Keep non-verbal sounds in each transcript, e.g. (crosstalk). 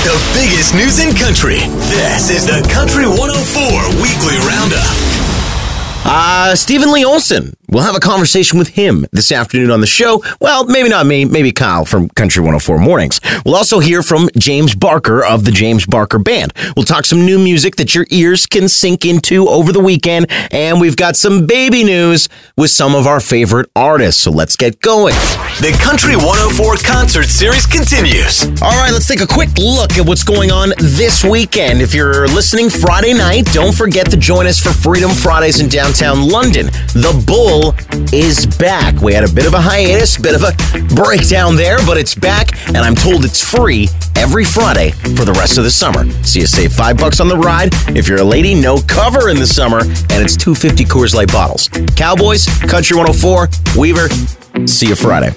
The biggest news in country. This is the Country 104 Weekly Roundup. Uh, Steven Lee Olsen. We'll have a conversation with him this afternoon on the show. Well, maybe not me, maybe Kyle from Country 104 Mornings. We'll also hear from James Barker of the James Barker Band. We'll talk some new music that your ears can sink into over the weekend. And we've got some baby news with some of our favorite artists. So let's get going. The Country 104 concert series continues. All right, let's take a quick look at what's going on this weekend. If you're listening Friday night, don't forget to join us for Freedom Fridays in downtown London. The Bull is back. We had a bit of a hiatus, bit of a breakdown there, but it's back, and I'm told it's free every Friday for the rest of the summer. So you save five bucks on the ride. If you're a lady, no cover in the summer, and it's 250 Coors Light bottles. Cowboys, Country 104, Weaver, See you Friday.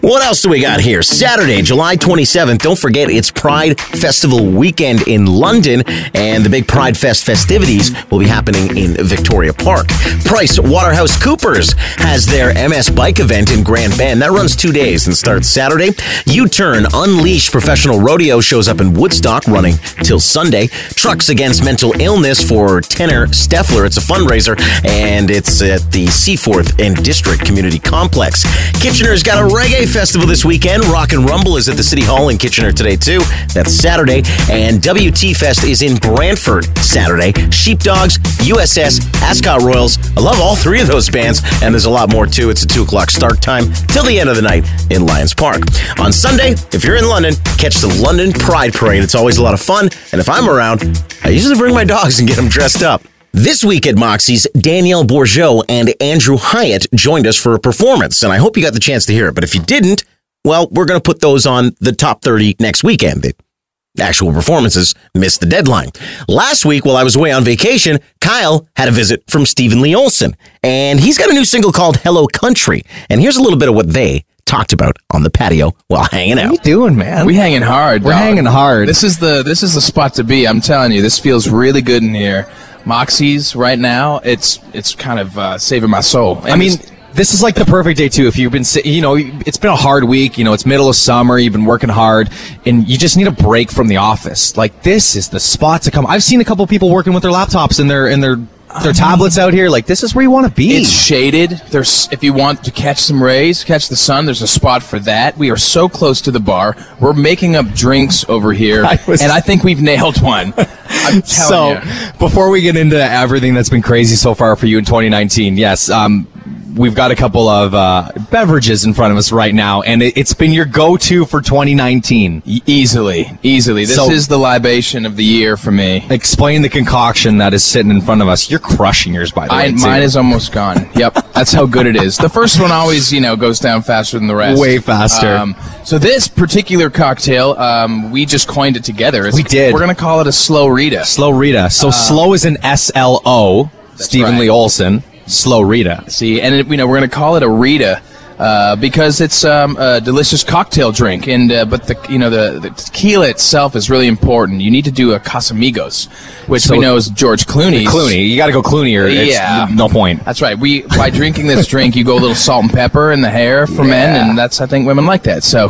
What else do we got here? Saturday, July 27th. Don't forget, it's Pride Festival weekend in London, and the big Pride Fest festivities will be happening in Victoria Park. Price Waterhouse Coopers has their MS Bike event in Grand Bend. That runs two days and starts Saturday. U Turn Unleashed Professional Rodeo shows up in Woodstock, running till Sunday. Trucks Against Mental Illness for Tenor Steffler. It's a fundraiser, and it's at the Seaforth and District Community Complex. Kitchener's got a reggae festival this weekend. Rock and Rumble is at the City Hall in Kitchener today, too. That's Saturday. And WT Fest is in Brantford Saturday. Sheepdogs, USS, Ascot Royals. I love all three of those bands, and there's a lot more, too. It's a 2 o'clock start time till the end of the night in Lions Park. On Sunday, if you're in London, catch the London Pride Parade. It's always a lot of fun, and if I'm around, I usually bring my dogs and get them dressed up. This week at Moxie's, Danielle Bourgeot and Andrew Hyatt joined us for a performance, and I hope you got the chance to hear it. But if you didn't, well, we're going to put those on the top 30 next weekend. The actual performances missed the deadline. Last week, while I was away on vacation, Kyle had a visit from Steven Lee Olsen, and he's got a new single called Hello Country. And here's a little bit of what they talked about on the patio while hanging out. What are you doing, man? We hanging hard. We're dog. hanging hard. This is the this is the spot to be. I'm telling you, this feels really good in here. Moxie's right now. It's it's kind of uh, saving my soul. I mean, this is like the perfect day too. If you've been, you know, it's been a hard week. You know, it's middle of summer. You've been working hard, and you just need a break from the office. Like this is the spot to come. I've seen a couple people working with their laptops in their in their their tablets out here. Like this is where you want to be. It's shaded. There's if you want to catch some rays, catch the sun. There's a spot for that. We are so close to the bar. We're making up drinks over here, (laughs) I was- and I think we've nailed one. (laughs) I'm so you. before we get into everything that's been crazy so far for you in 2019 yes um we've got a couple of uh, beverages in front of us right now and it, it's been your go-to for 2019 E- easily, easily. This So- is the libation of the year for me. explain the concoction that is sitting in front of us you're crushing yours by the I, way too. mine is almost gone. Yep, that's how good it is. The first one always, you know, goes down faster than the rest. Way faster. Um, so this particular cocktail, um, we just coined it together. It's- We did. We're gonna call it a slow Rita. slow rita so slow is an s-l-o steven right. lee olsen slow rita See, and it, you know, we're gonna call it a Rita. Uh, because it's um, a delicious cocktail drink, and uh, but the you know the, the tequila itself is really important. You need to do a Casamigos, which So- we know is George Clooney. clooney you gotta go clooney or it's Yeah. no point That's right. We by drinking this drink, you go a little salt and pepper in the hair for men, and that's I think women like that. So,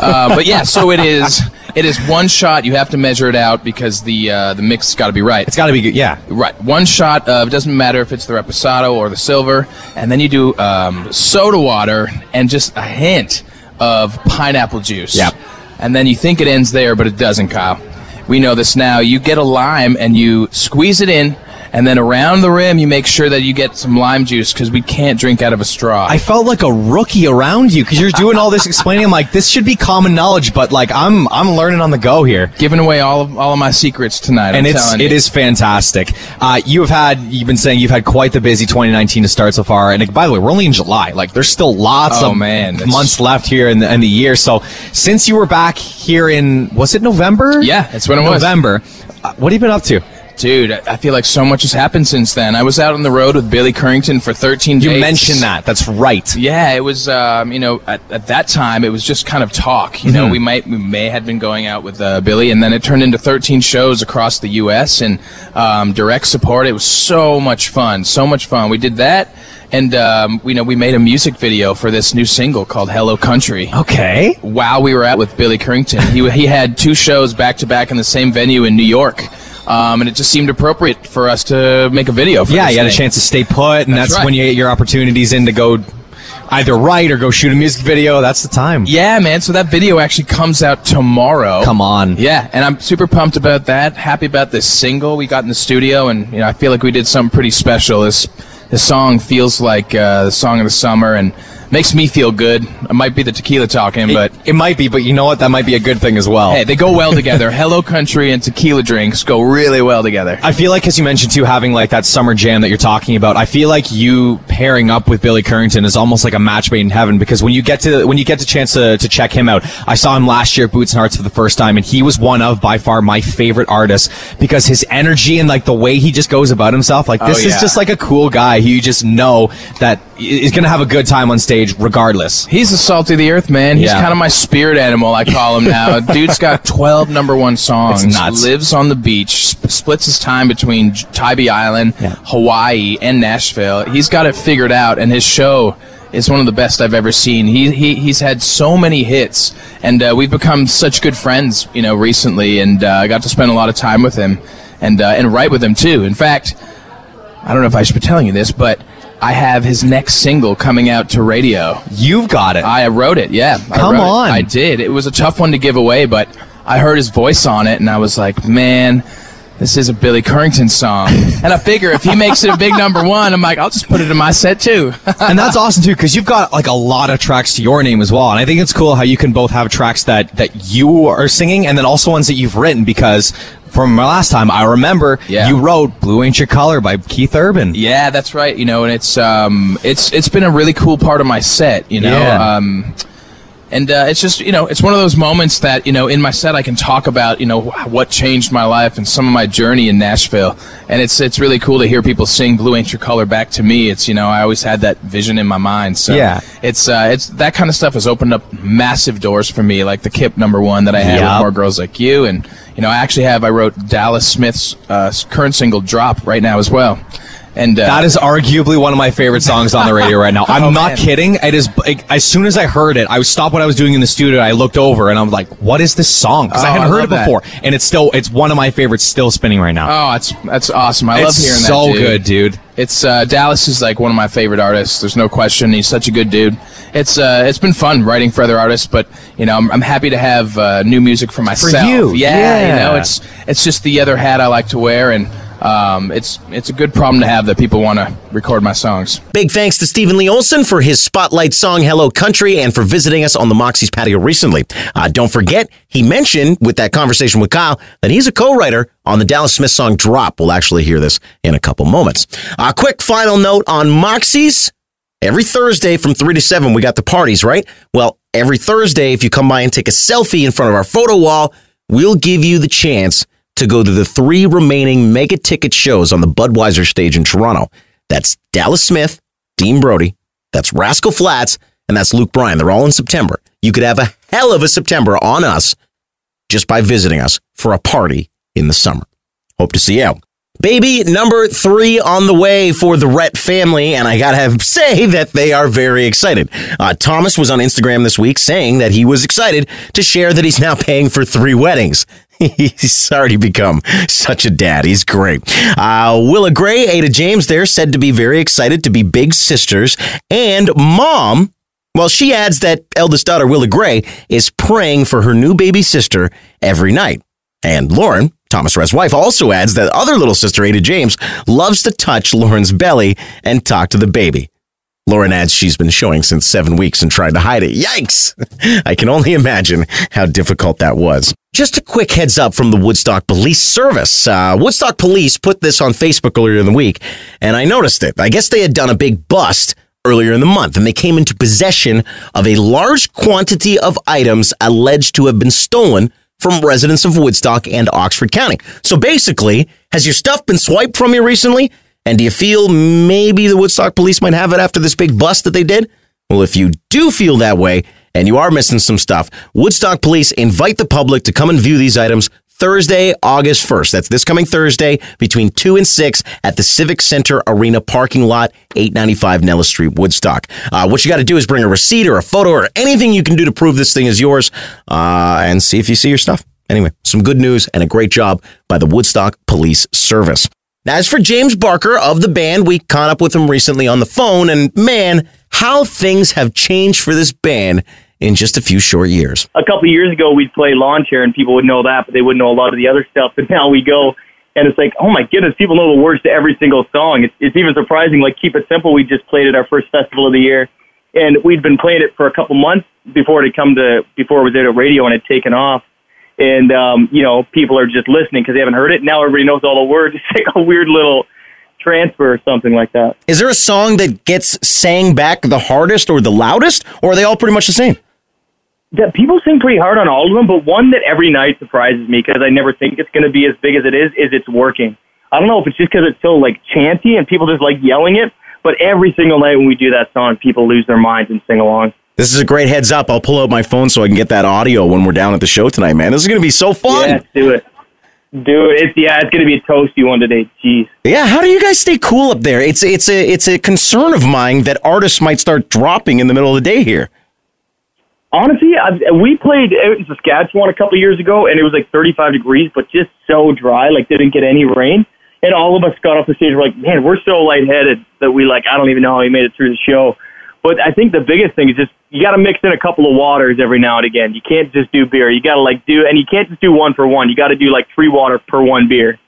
uh, but yeah, so it is. It is one shot. You have to measure it out because the uh, the mix has got to be right. it's gotta be good yeah Right, one shot of it doesn't matter if it's the reposado or the silver, and then you do um, soda water and just a hint of pineapple juice. Yep. And then you think it ends there, but it doesn't, Kyle. We know this now. You get a lime and you squeeze it in, and then around the rim you make sure that you get some lime juice because we can't drink out of a straw. I felt like a rookie around you because you're doing all this (laughs) explaining. I'm like, this should be common knowledge, but like, I'm I'm learning on the go here, Giving away all of all of my secrets tonight. and I'm it's you. is fantastic. Uh, you have had you've been saying you've had quite the busy 2019 to start so far, and by the way, we're only in July. Like, there's still lots Oh, of man, months left here in the, in the year. So, since you were back here in was it November? Yeah, that's when it was. November. Uh, what have you been up to? Dude, I feel like so much has happened since then. I was out on the road with Billy Currington for 13 You days. mentioned that. That's right. Yeah, it was. Um, you know, at, at that time, it was just kind of talk. You Mm-hmm. know, we might, we may have been going out with uh, Billy, and then it turned into 13 shows across the U.S. and um, direct support. It was so much fun, so much fun. We did that, and um, we know we made a music video for this new single called "Hello Country." Okay. While we were at with Billy Currington, he he had two shows back to back in the same venue in New York. Um, and it just seemed appropriate for us to make a video for Yeah, this you had a thing. chance to stay put, and That's that's, right. when you get your opportunities in to go either write or go shoot a music video. That's the time. Yeah, man. So that video actually comes out tomorrow. Come on. Yeah, and I'm super pumped about that. Happy about this single we got in the studio, and you know I feel like we did something pretty special. This this song feels like uh, the song of the summer, and makes me feel good. It might be the tequila talking, but It might be, but you know what? That might be a good thing as well. hey, they go well together. (laughs) Hello Country and tequila drinks go really well together. I feel like, as you mentioned too, having like that summer jam that you're talking about, I feel like you pairing up with Billy Currington is almost like a match made in heaven because when you get to when you get the chance to, to check him out, I saw him last year at Boots and Hearts for the first time, and he was one of by far my favorite artists because his energy and like the way he just goes about himself, like oh, this Oh, is just like a cool guy who you just know that is gonna have a good time on stage regardless. He's the salt of the earth, man. He's Yeah. kind of my spirit animal, I call him now. (laughs) Dude's got 12 number one songs. It's nuts. Lives on the beach. Sp- splits his time between J- Tybee Island, Yeah. Hawaii, and Nashville. He's got it figured out, and his show is one of the best I've ever seen. He, he he's had so many hits, and uh, we've become such good friends, you know, recently. And uh, I got to spend a lot of time with him, and uh, and write with him too. In fact, I don't know if I should be telling you this, but I have his next single coming out to radio. You've got it. I wrote it. Yeah, I Come wrote it. on. I did. It was a tough one to give away, but I heard his voice on it, and I was like, man. This is a Billy Currington song, and I figure if he makes it a big number one, I'm like, I'll just put it in my set too. (laughs) and that's awesome too because you've got like a lot of tracks to your name as well and i think it's cool how you can both have tracks that that you are singing and then also ones that you've written because from last time i remember Yeah. you wrote blue ain't your color by keith urban yeah, that's right. You know, and it's um, it's it's been a really cool part of my set. You know, Yeah. um, and uh, it's just you know it's one of those moments that you know in my set I can talk about you know what changed my life and some of my journey in Nashville, and it's it's really cool to hear people sing "Blue Ain't Your Color" back to me. It's you know I always had that vision in my mind. So Yeah. it's uh, it's that kind of stuff has opened up massive doors for me, like the Kip number one that I had Yup. with More Girls Like You, and you know I actually have I wrote Dallas Smith's uh, current single "Drop" right now as well. And uh, that is arguably one of my favorite songs on the radio right now. (laughs) I'm Oh, not man. kidding. It is like, as soon as I heard it, I stopped what I was doing in the studio. I looked over and I'm like, "What is this song?" Because I Oh, hadn't I heard it that. before, and it's still it's one of my favorites, still spinning right now. Oh, that's that's awesome. I love hearing so that. So good, dude. It's uh, Dallas is like one of my favorite artists. There's no question. He's such a good dude. It's uh, it's been fun writing for other artists, but you know I'm, I'm happy to have uh, new music for myself. For you, yeah, yeah. you know it's it's just the other hat I like to wear, and um, it's it's a good problem to have that people want to record my songs. Big thanks to Steven Lee Olsen for his spotlight song Hello Country and for visiting us on the Moxie's patio recently. Uh, don't forget, he mentioned with that conversation with Kyle that he's a co-writer on the Dallas Smith song Drop. We'll actually hear this in a couple moments. A quick final note on Moxie's. Every Thursday from 3 to 7, we got the parties, right? Well, every Thursday, if you come by and take a selfie in front of our photo wall, we'll give you the chance to go to the three remaining mega ticket shows on the Budweiser stage in Toronto. That's Dallas Smith, Dean Brody, that's Rascal Flatts, and that's Luke Bryan. They're all in September. You could have a hell of a September on us just by visiting us for a party in the summer. Hope to see you. Baby number three on the way for the Rhett family, and I gotta have say that they are very excited. Uh, Thomas was on Instagram this week saying that he was excited to share that he's now paying for three weddings. (laughs) He's already become such a dad. He's great. Uh, Willa Gray, Ada James, there said to be very excited to be big sisters, and mom well, she adds that eldest daughter, Willa Gray, is praying for her new baby sister every night. And Lauren, Thomas Rhett's wife, also adds that other little sister, Ada James, loves to touch Lauren's belly and talk to the baby. Lauren adds she's been showing since seven weeks and tried to hide it. Yikes! (laughs) I can only imagine how difficult that was. Just a quick heads up from the Woodstock Police Service. Uh, Woodstock Police put this on Facebook earlier in the week, and I noticed it. I guess they had done a big bust earlier in the month, and they came into possession of a large quantity of items alleged to have been stolen from residents of Woodstock and Oxford County. So basically, has your stuff been swiped from you recently? And do you feel maybe the Woodstock police might have it after this big bust that they did? Well, if you do feel that way and you are missing some stuff, Woodstock police invite the public to come and view these items Thursday, August 1st. That's this coming Thursday between 2 and 6 at the Civic Center Arena parking lot, 895 Nellis Street, Woodstock. Uh, what you got to do is bring a receipt or a photo or anything you can do to prove this thing is yours uh, and see if you see your stuff. Anyway, some good news and a great job by the Woodstock Police Service. Now, as for James Barker of the band, we caught up with him recently on the phone, and man, how things have changed for this band in just a few short years. A couple of years ago, we'd play lawn chair, and people would know that, but they wouldn't know a lot of the other stuff. But now we go, and it's like, oh my goodness, people know the words to every single song. It's, it's even surprising. Like Keep It Simple, we just played at our first festival of the year, and we'd been playing it for a couple months before it had come to before it was at a radio and had taken off. And um, you know, people are just listening because they haven't heard it. Now everybody knows all the words. (laughs) It's like a weird little transfer or something like that. Is there a song that gets sang back the hardest or the loudest, or are they all pretty much the same? That people sing pretty hard on all of them, but one that every night surprises me because I never think it's going to be as big as it is. Is it's working? I don't know if it's just because it's so like chanty and people just like yelling it, but every single night when we do that song, people lose their minds and sing along. This is a great heads up. I'll pull out my phone so I can get that audio when we're down at the show tonight, man. This is going to be so fun. Yeah, do it. Do it. It's yeah, it's going to be a toasty one today. Jeez. Yeah, how do you guys stay cool up there? It's it's a it's a concern of mine that artists might start dropping in the middle of the day here. Honestly, I've, we played in Saskatchewan a couple years ago, and it was like 35 degrees, but just so dry, like didn't get any rain. And all of us got off the stage. We're like, man, we're so lightheaded that we like, I don't even know how we made it through the show. But I think the biggest thing is just you got to mix in a couple of waters every now and again. You can't just do beer. You got to like do, and you can't just do one for one. You got to do like three water per one beer.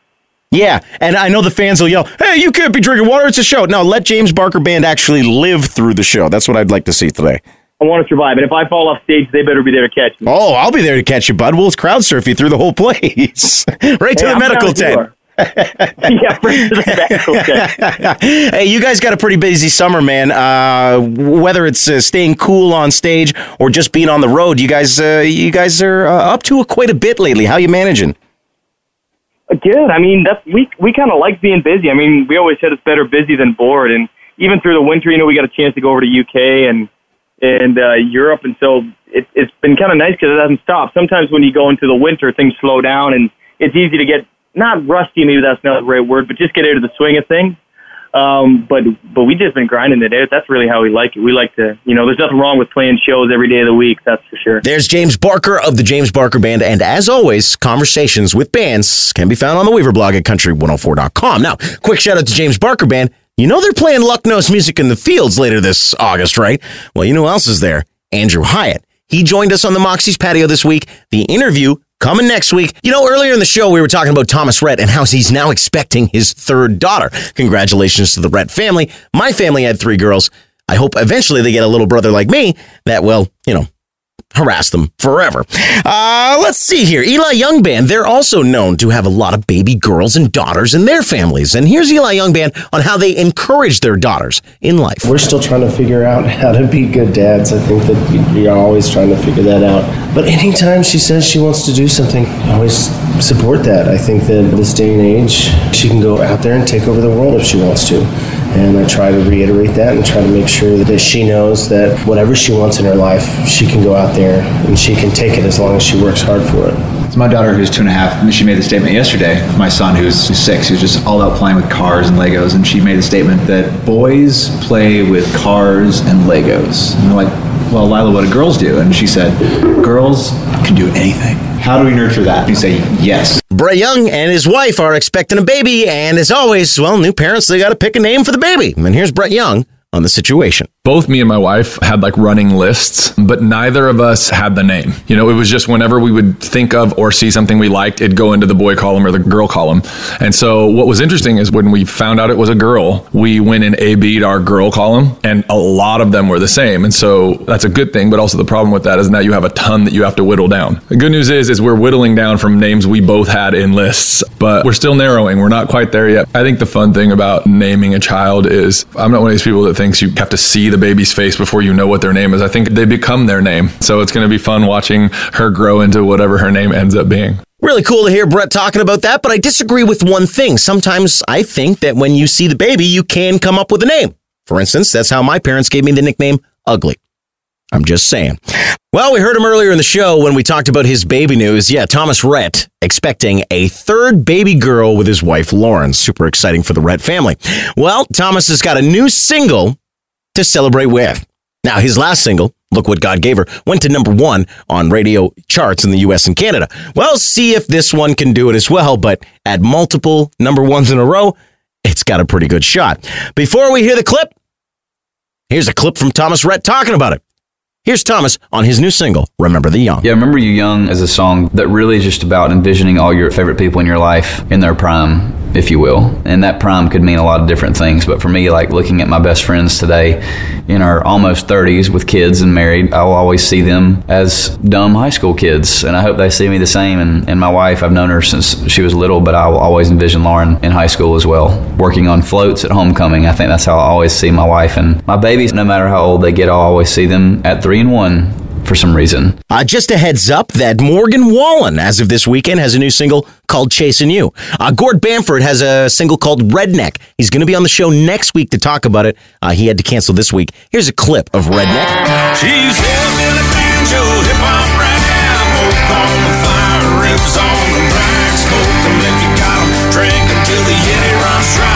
Yeah, and I know the fans will yell, "Hey, you can't be drinking water. It's a show." No, let James Barker Band actually live through the show. That's what I'd like to see today. I want to survive. And if I fall off stage, they better be there to catch me. Oh, I'll be there to catch you, bud. We'll crowd surf you through the whole place. (laughs) right to the I'm medical tent. (laughs) yeah, right to the (laughs) medical tent. hey, you guys got a pretty busy summer, man. Uh, whether it's uh, staying cool on stage or just being on the road, you guys, uh, you guys are uh, up to quite a bit lately. How you managing? Good. I mean, that's we we kind of like being busy. I mean, we always said it's better busy than bored. And even through the winter, you know, we got a chance to go over to UK and and uh, Europe, and so it, it's been kind of nice because it hasn't stopped. Sometimes when you go into the winter, things slow down, and it's easy to get not rusty. Maybe that's not the right word, but just get out of the swing of things. Um, but but we just been grinding it out. That's really how we like it. We like to, you know, there's nothing wrong with playing shows every day of the week. That's for sure. There's James Barker of the James Barker Band, and as always, conversations with bands can be found on the Weaver blog at country104.com. Now, quick shout out to James Barker Band. You know they're playing Lucknow's Music in the Fields later this August, right? Well, you know who else is there? Andrew Hyatt. He joined us on the Moxie's patio this week. The interview coming next week. You know, earlier in the show, we were talking about Thomas Rhett and how he's now expecting his third daughter. Congratulations to the Rhett family. My family had three girls. I hope eventually they get a little brother like me that will, you know, harass them forever. Uh, let's see here. Eli Young Band, they're also known to have a lot of baby girls and daughters in their families. And here's Eli Young Band on how they encourage their daughters in life. We're still trying to figure out how to be good dads. I think that you're always trying to figure that out. But anytime she says she wants to do something, I always support that. I think that this day and age, she can go out there and take over the world if she wants to. And I try to reiterate that and try to make sure that she knows that whatever she wants in her life, she can go out there and she can take it as long as she works hard for it. So my daughter, who's two and a half, she made the statement yesterday. My son, who's six, who's just all out playing with cars and Legos, and she made the statement that boys play with cars and Legos. And I'm like, well, Lila, what do girls do? And she said, girls can do anything. How do we nurture that? You say yes. Brett Young and his wife are expecting a baby, and as always, well, new parents, they got to pick a name for the baby. And here's Brett Young on the situation. both me and my wife had like running lists, but neither of us had the name. You know, it was just whenever we would think of or see something we liked, it'd go into the boy column or the girl column. And so what was interesting is when we found out it was a girl, we went and A B'd our girl column and a lot of them were the same. And so that's a good thing, but also the problem with that is now you have a ton that you have to whittle down. The good news is, is we're whittling down from names we both had in lists, but we're still narrowing. We're not quite there yet. I think the fun thing about naming a child is I'm not one of these people that thinks you have to see the baby's face before you know what their name is. I think they become their name. So it's going to be fun watching her grow into whatever her name ends up being. Really cool to hear Brett talking about that, but I disagree with one thing. Sometimes I think that when you see the baby, you can come up with a name. For instance, that's how my parents gave me the nickname Ugly. I'm just saying. Well, we heard him earlier in the show when we talked about his baby news. Yeah, Thomas Rhett expecting a third baby girl with his wife Lauren. Super exciting for the Rhett family. Well, Thomas has got a new single to celebrate with. Now, his last single, Look What God Gave Her, went to number one on radio charts in the US and Canada. Well, see if this one can do it as well, but at multiple number ones in a row, it's got a pretty good shot. Before we hear the clip, here's a clip from Thomas Rhett talking about it. Here's Thomas on his new single, Remember You Young. Yeah, Remember You Young is a song that really is just about envisioning all your favorite people in your life in their prime, if you will. And that prime could mean a lot of different things. But for me, like looking at my best friends today in our almost 30s with kids and married, I will always see them as dumb high school kids. And I hope they see me the same. And, and my wife, I've known her since she was little, but I will always envision Lauren in high school as well, working on floats at homecoming. I think that's how I always see my wife. And my babies, no matter how old they get, I'll always see them at three and one for some reason. Uh, just a heads up that Morgan Wallen, as of this weekend, has a new single called Chasing You. Uh, Gord Bamford has a single called Redneck. He's going to be on the show next week to talk about it. Uh, he had to cancel this week. Here's a clip of Redneck. She's hillbilly banjo, hip hop rap, both on the fire, ribs on the rack, smoke 'em if you got 'em, drink 'em till the yeti runs dry.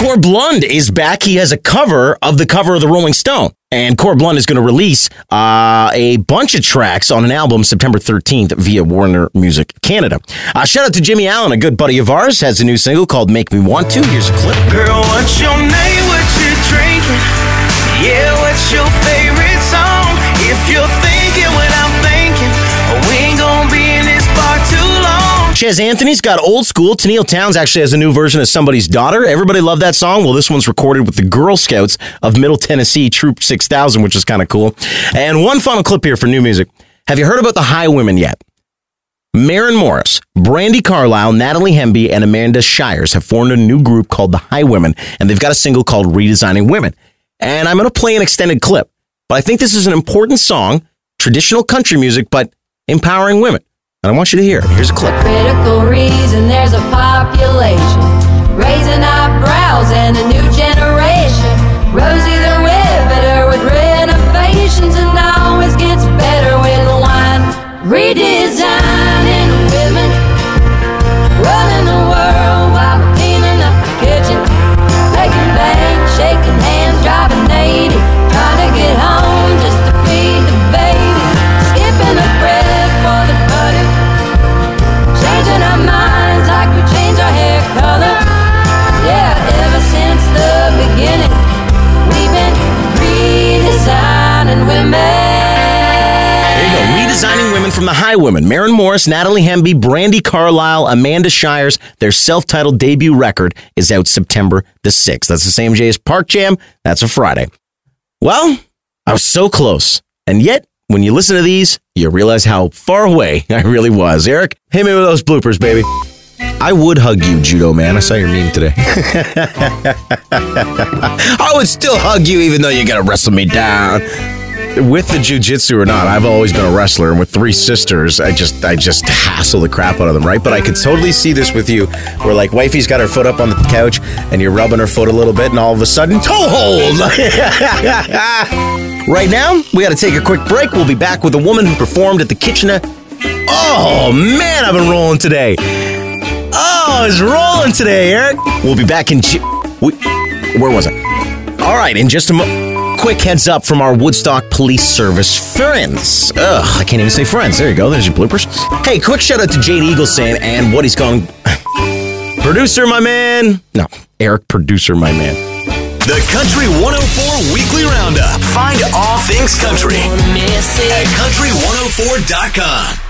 Corb Lund is back. He has a cover of the cover of the Rolling Stone. And Corb Lund is going to release uh, a bunch of tracks on an album September 13th via Warner Music Canada. Uh, shout out to Jimmy Allen, a good buddy of ours, has a new single called Make Me Want To. Here's a clip. Girl, what's your name? What you drinking? Yeah, what's your favorite song? If you're thinking, Ches Anthony's got old school. Tenille Townes actually has a new version of Somebody's Daughter. Everybody loved that song. Well, this one's recorded with the Girl Scouts of Middle Tennessee Troop 6000, which is kind of cool. And one final clip here for new music. Have you heard about the Highwomen yet? Maren Morris, Brandi Carlile, Natalie Hemby, and Amanda Shires have formed a new group called the Highwomen, and they've got a single called Redesigning Women. And I'm going to play an extended clip, but I think this is an important song, traditional country music, but empowering women. And I want you to hear. Here's a clip. critical reason there's a population raising eyebrows and a new generation. Rosie the Riveter with renovations and always gets better with wine. Redesigning Morris, Natalie Hemby, Brandi Carlile, Amanda Shires. Their self titled debut record is out September the 6th. That's the same day as Park Jam. That's a Friday. Well, I was so close. And yet, when you listen to these, you realize how far away (laughs) I really was. Eric, hit me with those bloopers, baby. I would hug you, Judo man. I saw your meme today. (laughs) I would still hug you even though you gotta wrestle me down. With the jujitsu or not, I've always been a wrestler, and with three sisters, I just I just hassle the crap out of them, right? But I could totally see this with you, where like wifey's got her foot up on the couch, and you're rubbing her foot a little bit, and all of a sudden, toe hold. (laughs) right now, we got to take a quick break. We'll be back with a woman who performed at the Kitchener. Oh man, I've been rolling today. Oh, it's rolling today, Eric. We'll be back in. Ju- we, where was I? All right, in just a mo- quick heads up from our Woodstock Police Service friends. Ugh, I can't even say friends. There you go. There's your bloopers. Hey, quick shout out to Jade Eagleson and what he's calling (laughs) producer, my man. No, Eric, producer, my man. The Country 104 Weekly Roundup. Find all things country at country104.com.